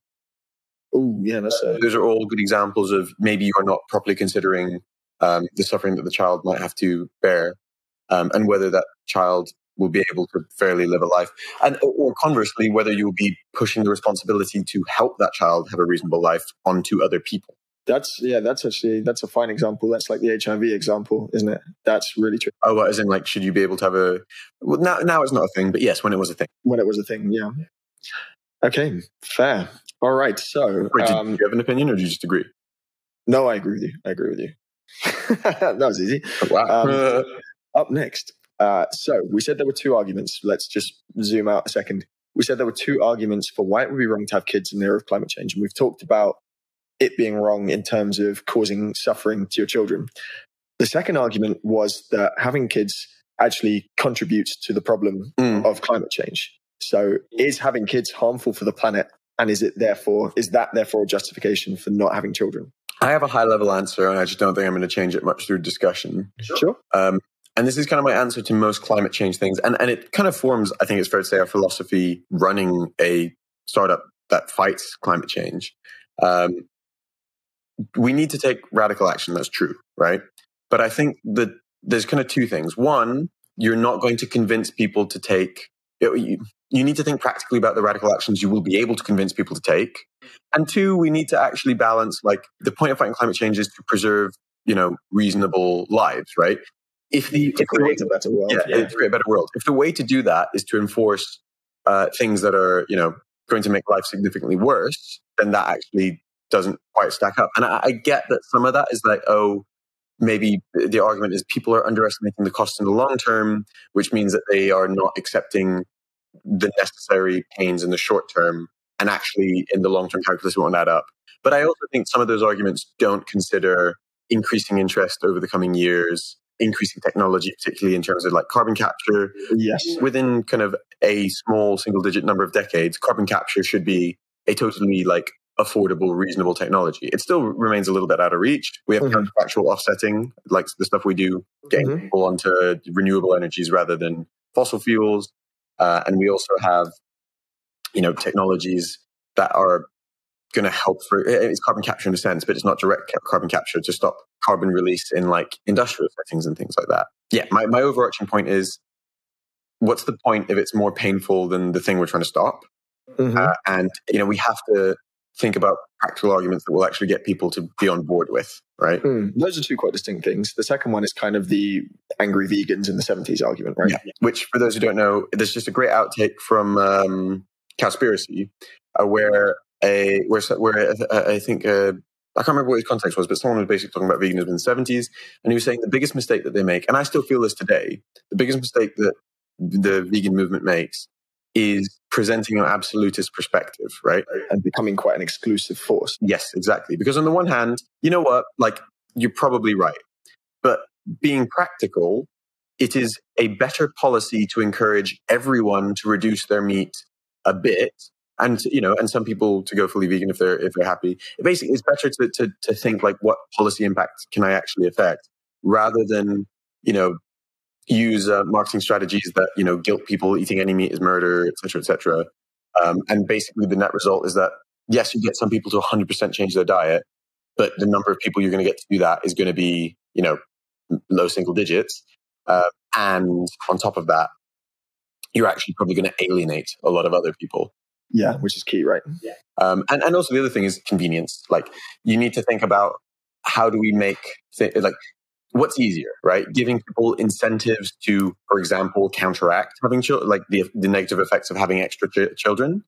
Oh, yeah, that's a- those are all good examples of maybe you are not properly considering um, the suffering that the child might have to bear, um, and whether that child will be able to fairly live a life, and or conversely, whether you will be pushing the responsibility to help that child have a reasonable life onto other people. That's yeah, that's actually that's a fine example. That's like the HIV example, isn't it? That's really true. Oh, well, as in like, should you be able to have a? Well, now now it's not a thing, but yes, when it was a thing. When it was a thing, yeah. Okay, fair. All right. So, Wait, um, do you have an opinion, or do you just agree? No, I agree with you. I agree with you. that was easy. Oh, wow. Um, up next. Uh, so we said there were two arguments. Let's just zoom out a second. We said there were two arguments for why it would be wrong to have kids in the era of climate change, and we've talked about it being wrong in terms of causing suffering to your children. The second argument was that having kids actually contributes to the problem mm. of climate change. So, is having kids harmful for the planet and is it therefore, is that therefore a justification for not having children? I have a high level answer, and I just don't think I'm going to change it much through discussion. Sure. Um, and this is kind of my answer to most climate change things. And, and it kind of forms, I think it's fair to say, our philosophy running a startup that fights climate change. Um, we need to take radical action. That's true, right? But I think that there's kind of two things. One, you're not going to convince people to take you, need to think practically about the radical actions you will be able to convince people to take. And two, we need to actually balance like the point of fighting climate change is to preserve, you know, reasonable lives, right? If the to if create the, a better world, yeah, yeah. to create a better world. If the way to do that is to enforce uh, things that are, you know, going to make life significantly worse, then that actually doesn't quite stack up. And I, I get that some of that is like, oh, maybe the argument is people are underestimating the cost in the long term, which means that they are not accepting the necessary pains in the short term and actually in the long term calculus won't add up. But I also think some of those arguments don't consider increasing interest over the coming years, increasing technology, particularly in terms of like carbon capture. Yes. Within kind of a small single digit number of decades, carbon capture should be a totally like affordable, reasonable technology. It still remains a little bit out of reach. We have mm-hmm. counterfactual offsetting, like the stuff we do, getting mm-hmm. people onto renewable energies rather than fossil fuels. Uh, and we also have, you know, technologies that are going to help for it's carbon capture in a sense, but it's not direct carbon capture to stop carbon release in like industrial settings and things like that. Yeah, my, my overarching point is what's the point if it's more painful than the thing we're trying to stop? Mm-hmm. Uh, and, you know, we have to think about practical arguments that will actually get people to be on board with, right? Mm, those are two quite distinct things. The second one is kind of the angry vegans in the 70s argument, right? Yeah. Which, for those who don't know, there's just a great outtake from um, Cowspiracy uh, where a where, where uh, I think uh, I can't remember what his context was, but someone was basically talking about veganism in the 70s, and he was saying the biggest mistake that they make, and I still feel this today, the biggest mistake that the vegan movement makes is presenting an absolutist perspective, right? And becoming quite an exclusive force. Yes, exactly. Because on the one hand, you know what? Like, you're probably right. But being practical, it is a better policy to encourage everyone to reduce their meat a bit and you know and some people to go fully vegan if they're if they're happy basically it's better to, to to think like what policy impact can i actually affect rather than you know use uh, marketing strategies that you know guilt people eating any meat is murder, etc., etc. Um, and basically, the net result is that yes, you get some people to 100% change their diet, but the number of people you're going to get to do that is going to be you know low single digits. Uh, and on top of that, you're actually probably going to alienate a lot of other people. Yeah, which is key, right? Yeah. Um, and and also the other thing is convenience. Like you need to think about how do we make th- like what's easier, right? Giving people incentives to, for example, counteract having children, like the, the negative effects of having extra ch- children,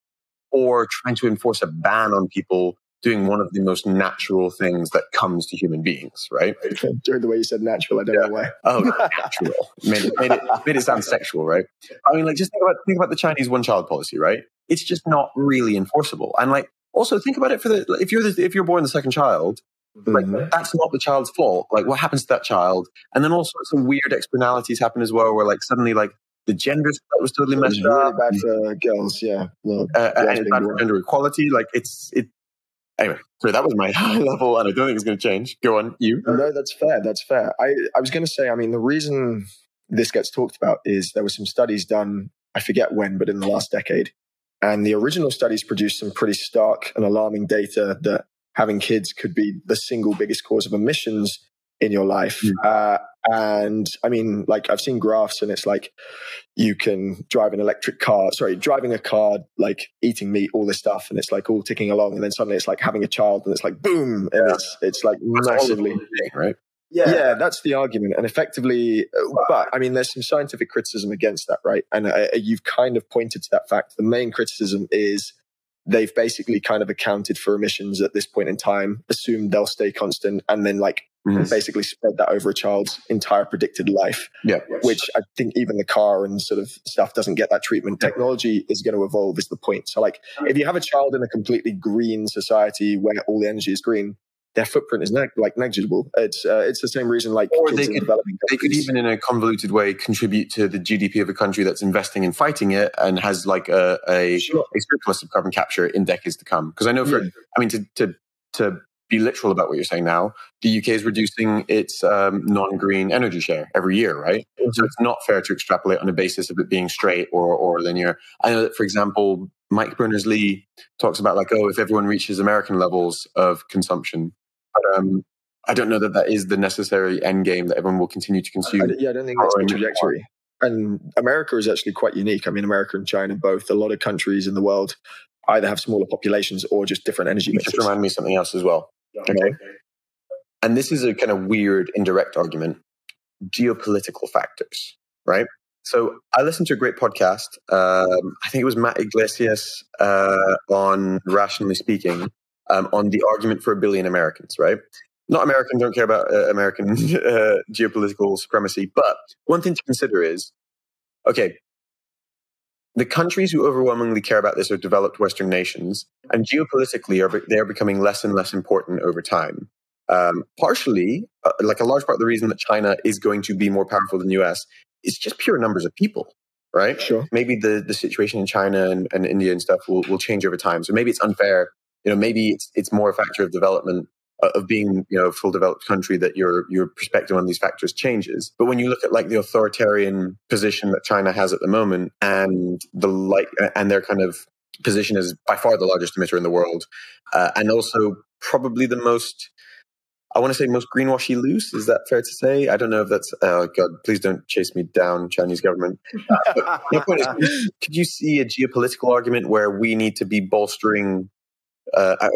or trying to enforce a ban on people doing one of the most natural things that comes to human beings, right? During the way you said natural, I don't yeah. know why. Oh, natural made, it, made, it, made it sound sexual, right? I mean, like just think about think about the Chinese one-child policy, right? It's just not really enforceable, and like also think about it for the if you're the, if you're born the second child, like mm-hmm. that's not the child's fault. Like what happens to that child? And then all sorts of weird externalities happen as well, where like suddenly like the gender that was totally messed really up. Bad for girls, yeah. Well, uh, and it's bad for gender equality. Like it's it. Anyway, so that was my high level, and I don't think it's going to change. Go on, you. No, that's fair. That's fair. I, I was going to say, I mean, the reason this gets talked about is there were some studies done, I forget when, but in the last decade. And the original studies produced some pretty stark and alarming data that having kids could be the single biggest cause of emissions in your life. Mm. Uh, and I mean, like I've seen graphs and it's like you can drive an electric car, sorry, driving a car, like eating meat, all this stuff. And it's like all ticking along. And then suddenly it's like having a child and it's like boom. And yeah. it's, it's like that's massively, right? Yeah. yeah, that's the argument. And effectively, uh, but I mean, there's some scientific criticism against that, right? And uh, you've kind of pointed to that fact. The main criticism is they've basically kind of accounted for emissions at this point in time, assumed they'll stay constant, and then like mm. basically spread that over a child's entire predicted life. Yeah. Which I think even the car and sort of stuff doesn't get that treatment. Technology is going to evolve is the point. So like if you have a child in a completely green society where all the energy is green, their footprint is neg- like negligible. It's uh, it's the same reason like or they could, they could even in a convoluted way contribute to the GDP of a country that's investing in fighting it and has like a a, sure. a surplus of carbon capture in decades to come. Because I know for yeah. I mean to to to be literal about what you're saying now, the UK is reducing its um, non-green energy share every year, right? Mm-hmm. So it's not fair to extrapolate on the basis of it being straight or or linear. I know that, for example, Mike Berners-Lee talks about like, oh, if everyone reaches American levels of consumption, but um, I don't know that that is the necessary end game that everyone will continue to consume. I, yeah, I don't think that's the trajectory. And America is actually quite unique. I mean, America and China both. A lot of countries in the world either have smaller populations or just different energy mixes. Just remind me of something else as well. Okay. And this is a kind of weird indirect argument. Geopolitical factors, right? So I listened to a great podcast. Um, I think it was Matt Yglesias uh, on Rationally Speaking, um, on the argument for a billion Americans, right? Not Americans don't care about uh, American uh, geopolitical supremacy, but one thing to consider is okay, the countries who overwhelmingly care about this are developed Western nations, and geopolitically, are, they are becoming less and less important over time. Um, partially, uh, like a large part of the reason that China is going to be more powerful than the US is just pure numbers of people, right? Sure. Maybe the, the situation in China and, and India and stuff will, will change over time. So maybe it's unfair you know maybe it's it's more a factor of development uh, of being you know a full developed country that your your perspective on these factors changes but when you look at like the authoritarian position that china has at the moment and the like and their kind of position as by far the largest emitter in the world uh, and also probably the most I want to say most greenwashy loose. Is that fair to say? I don't know if that's. Oh God, please don't chase me down, Chinese government. Uh, my point is, could you see a geopolitical argument where we need to be bolstering uh, uh,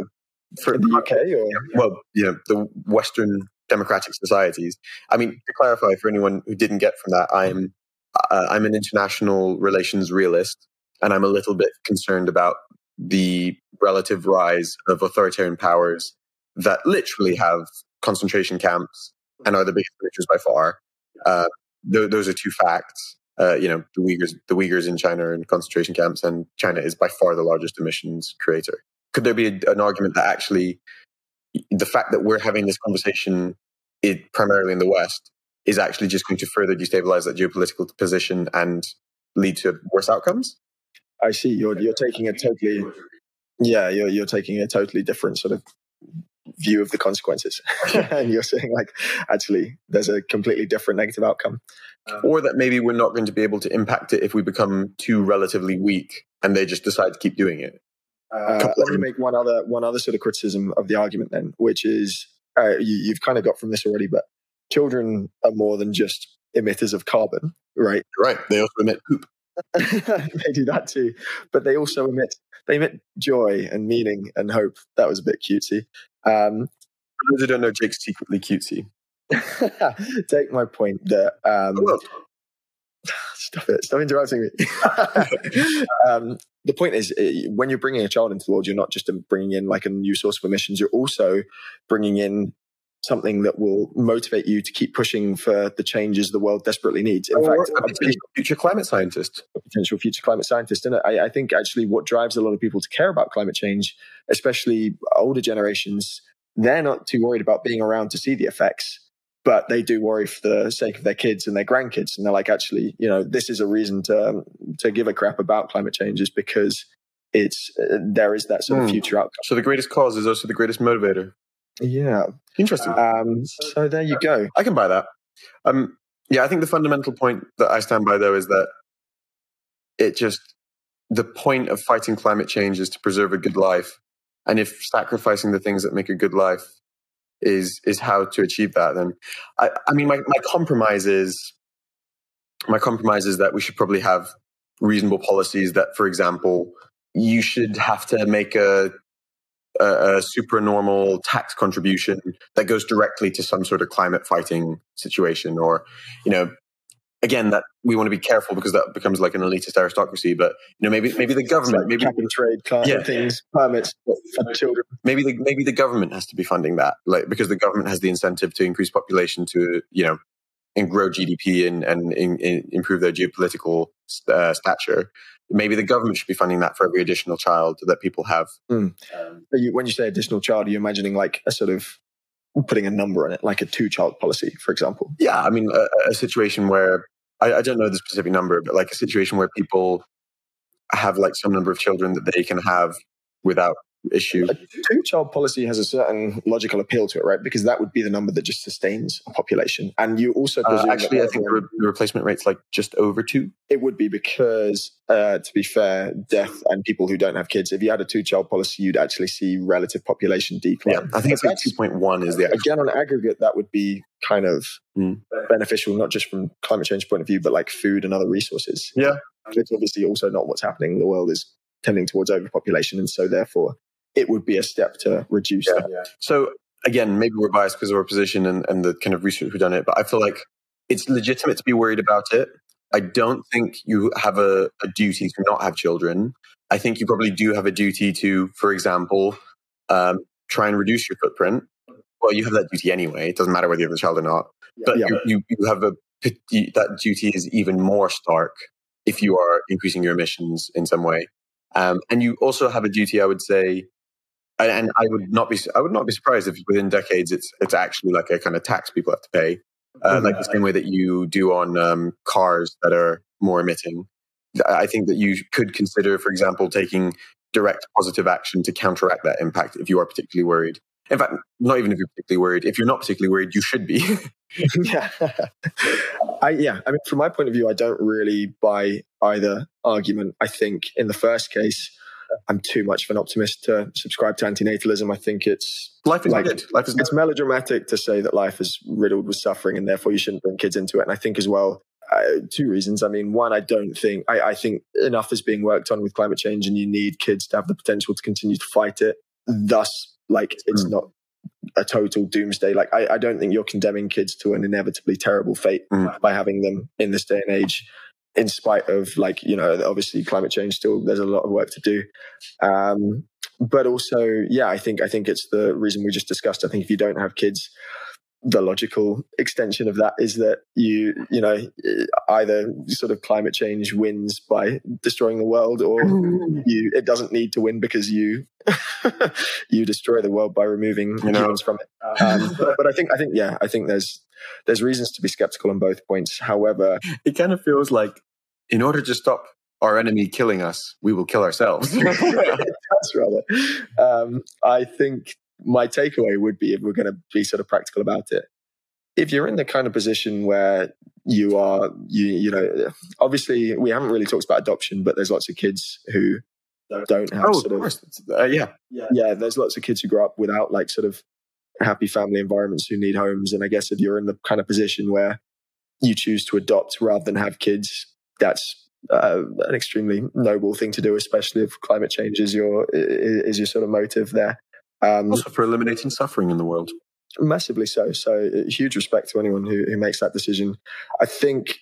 for the UK or well, you know, the Western democratic societies. I mean, to clarify for anyone who didn't get from that, I'm uh, I'm an international relations realist, and I'm a little bit concerned about the relative rise of authoritarian powers that literally have concentration camps and are the biggest polluters by far. Uh, th- those are two facts. Uh, you know, the Uyghurs, the Uyghurs in China are in concentration camps, and China is by far the largest emissions creator could there be a, an argument that actually the fact that we're having this conversation it, primarily in the West is actually just going to further destabilize that geopolitical position and lead to worse outcomes? I see. You're you're taking a totally yeah. You're you're taking a totally different sort of view of the consequences, and you're saying like actually there's a completely different negative outcome, um, or that maybe we're not going to be able to impact it if we become too relatively weak and they just decide to keep doing it. Uh, let me make one other one other sort of criticism of the argument then, which is uh, you, have kind of got from this already, but children are more than just emitters of carbon, right? Right. They also emit poop. they do that too, but they also emit they emit joy and meaning and hope. That was a bit cutesy. Um, For those who don't know, Jake's secretly cutesy. Take my point that um, Stop it. Stop interrupting me. um, the point is, eh, when you're bringing a child into the world, you're not just bringing in like a new source of emissions, you're also bringing in something that will motivate you to keep pushing for the changes the world desperately needs. In or fact, a potential future climate scientist. A potential future climate scientist. And I, I think actually what drives a lot of people to care about climate change, especially older generations, they're not too worried about being around to see the effects but they do worry for the sake of their kids and their grandkids. And they're like, actually, you know, this is a reason to um, to give a crap about climate change is because it's uh, there is that sort of Hmm. future outcome. So the greatest cause is also the greatest motivator. Yeah. Interesting. Um, so there you go. I can buy that. Um, yeah, I think the fundamental point that I stand by though is that it just the point of fighting climate change is to preserve a good life, and if sacrificing the things that make a good life is is how to achieve that, then I, I mean, my my compromise is my compromise is that we should probably have reasonable policies that, for example, you should have to make a a, a supernormal tax contribution that goes directly to some sort of climate fighting situation or you know again that we want to be careful because that becomes like an elitist aristocracy but you know maybe maybe the government maybe cap and trade kind Yeah. of things, permits for children. maybe the maybe the government has to be funding that like because the government has the incentive to increase population to you know and grow gdp and and, and, and improve their geopolitical uh, stature maybe the government should be funding that for every additional child that people have Mm. um, you- When you say additional child, are you imagining like a sort of putting a number on it, like a two child policy, for example? Yeah, I mean, a, a situation where I, I don't know the specific number, but like a situation where people have like some number of children that they can have without issue. A two child policy has a certain logical appeal to it, right? Because that would be the number that just sustains a population. And you also Uh, actually, I think the, re- the replacement rate's like just over two. it would be because, uh, to be fair, death and people who don't have kids, if you had a two child policy, you'd actually see relative population decline. Yeah, I think it's like two point one is the actual. Again, on aggregate, that would be kind of Mm. beneficial, not just from climate change point of view, but like food and other resources. Yeah. It's obviously also not what's happening. The world is tending towards overpopulation. And so, therefore, it would be a step to reduce Yeah. that. So again, maybe we're biased because of our position and, and the kind of research we've done it, but I feel like it's legitimate to be worried about it. I don't think you have a, a duty to not have children. I think you probably do have a duty to, for example, um, try and reduce your footprint. Well, you have that duty anyway. It doesn't matter whether you have a child or not. But Yeah. you, you, you have a that duty is even more stark if you are increasing your emissions in some way. Um, and you also have a duty, I would say, and, and I would not be I would not be surprised if within decades it's it's actually like a kind of tax people have to pay, uh, Mhm. like the same way that you do on um, cars that are more emitting. I think that you could consider, for example, taking direct positive action to counteract that impact if you are particularly worried. In fact, not even if you're particularly worried. If you're not particularly worried, you should be. yeah. I, yeah. I mean, from my point of view, I don't really buy either argument. I think in the first case, I'm too much of an optimist to subscribe to antinatalism. I think it's Life is Like, good. Life is good. it's melodramatic to say that life is riddled with suffering and therefore you shouldn't bring kids into it. And I think as well, uh, two reasons. I mean, one, I don't think, I, I think enough is being worked on with climate change and you need kids to have the potential to continue to fight it. Thus, like, it's Mm. not a total doomsday. Like, I, I don't think you're condemning kids to an inevitably terrible fate Mm. by having them in this day and age. In spite of like, you know, obviously climate change still, there's a lot of work to do. Um, but also, yeah, I think I think it's the reason we just discussed. I think if you don't have kids, the logical extension of that is that you you know either sort of climate change wins by destroying the world, or you it doesn't need to win because you you destroy the world by removing You know. humans from it. Um, but, but I think I think yeah, I think there's there's reasons to be skeptical on both points. However, It kind of feels like, in order to stop our enemy killing us, we will kill ourselves. That's rather. Um, I think my takeaway would be if we're going to be sort of practical about it. If you're in the kind of position where you are, you you know, obviously we haven't really talked about adoption, but there's lots of kids who don't have oh, sort of of course. Uh, yeah. yeah. There's lots of kids who grow up without like sort of happy family environments who need homes, and I guess if you're in the kind of position where you choose to adopt rather than have kids, that's uh, an extremely noble thing to do, especially if climate change is your is your sort of motive there. Um, Also for eliminating suffering in the world. massively so. So uh, huge respect to anyone who, who makes that decision. I think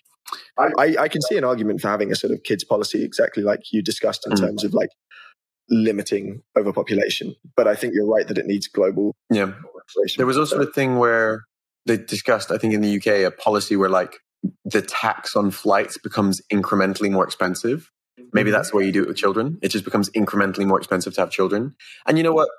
I, I can see an argument for having a sort of kids policy exactly like you discussed in Mm. terms of like limiting overpopulation. But I think you're right that it needs global Yeah. There was also a thing where they discussed, I think in the UK, a policy where like the tax on flights becomes incrementally more expensive. Maybe that's the way you do it with children. It just becomes incrementally more expensive to have children. And you know what?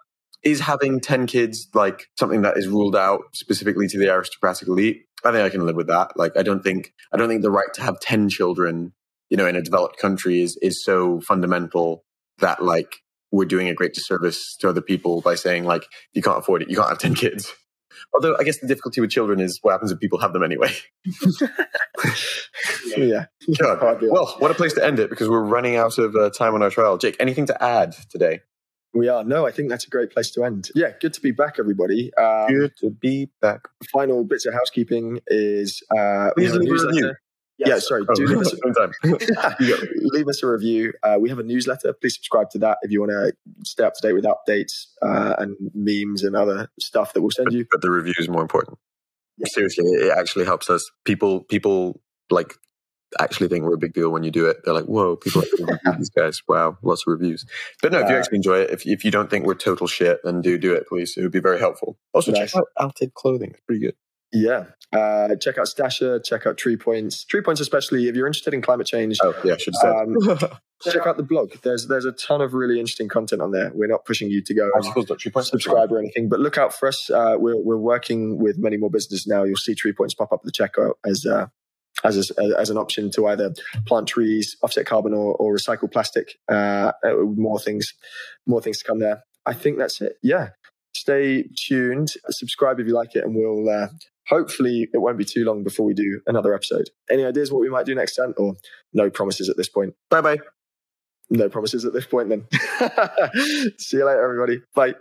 Is having 10 kids like something that is ruled out specifically to the aristocratic elite? I think I can live with that. Like I don't think I don't think the right to have 10 children, you know, in a developed country is is so fundamental that like we're doing a great disservice to other people by saying like you can't afford it, you can't have ten kids. Although I guess the difficulty with children is what happens if people have them anyway. yeah. God. Well, what a place to end it because we're running out of uh, time on our trial. Jake, anything to add today? We are. No, I think that's a great place to end. Yeah, good to be back, everybody. Um, good to be back. Final bits of housekeeping is uh, Please leave a review. Yes. Yeah, sorry. Do leave, us a, leave us a review. Uh, we have a newsletter. Please subscribe to that if you want to stay up to date with updates uh, and memes and other stuff that we'll send but, you. But the review is more important. Yeah. Seriously, it actually helps us. People, people like actually think we're a big deal when you do it. They're like, "Whoa, people like these guys! Wow, lots of reviews." But no, if you actually enjoy it, if if you don't think we're total shit, then do do it, please. It would be very helpful. Also, nice. check out Alted Clothing; it's pretty good. Yeah. Uh, check out Stasher, check out Tree Points. Tree Points, especially if you're interested in climate change. Oh, yeah, I should have um, check out the blog. There's there's a ton of really interesting content on there. We're not pushing you to go subscribe or anything, but look out for us. Uh, we're, we're working with many more businesses now. You'll see Tree Points pop up at the checkout as uh, as a, as an option to either plant trees, offset carbon, or, or recycle plastic. Uh, uh, more things, more things to come there. I think that's it. Yeah. Stay tuned. Subscribe if you like it, and we'll uh, hopefully it won't be too long before we do another episode. Any ideas what we might do next time, or no promises at this point? Bye bye. No promises at this point. Then. See you later, everybody. Bye.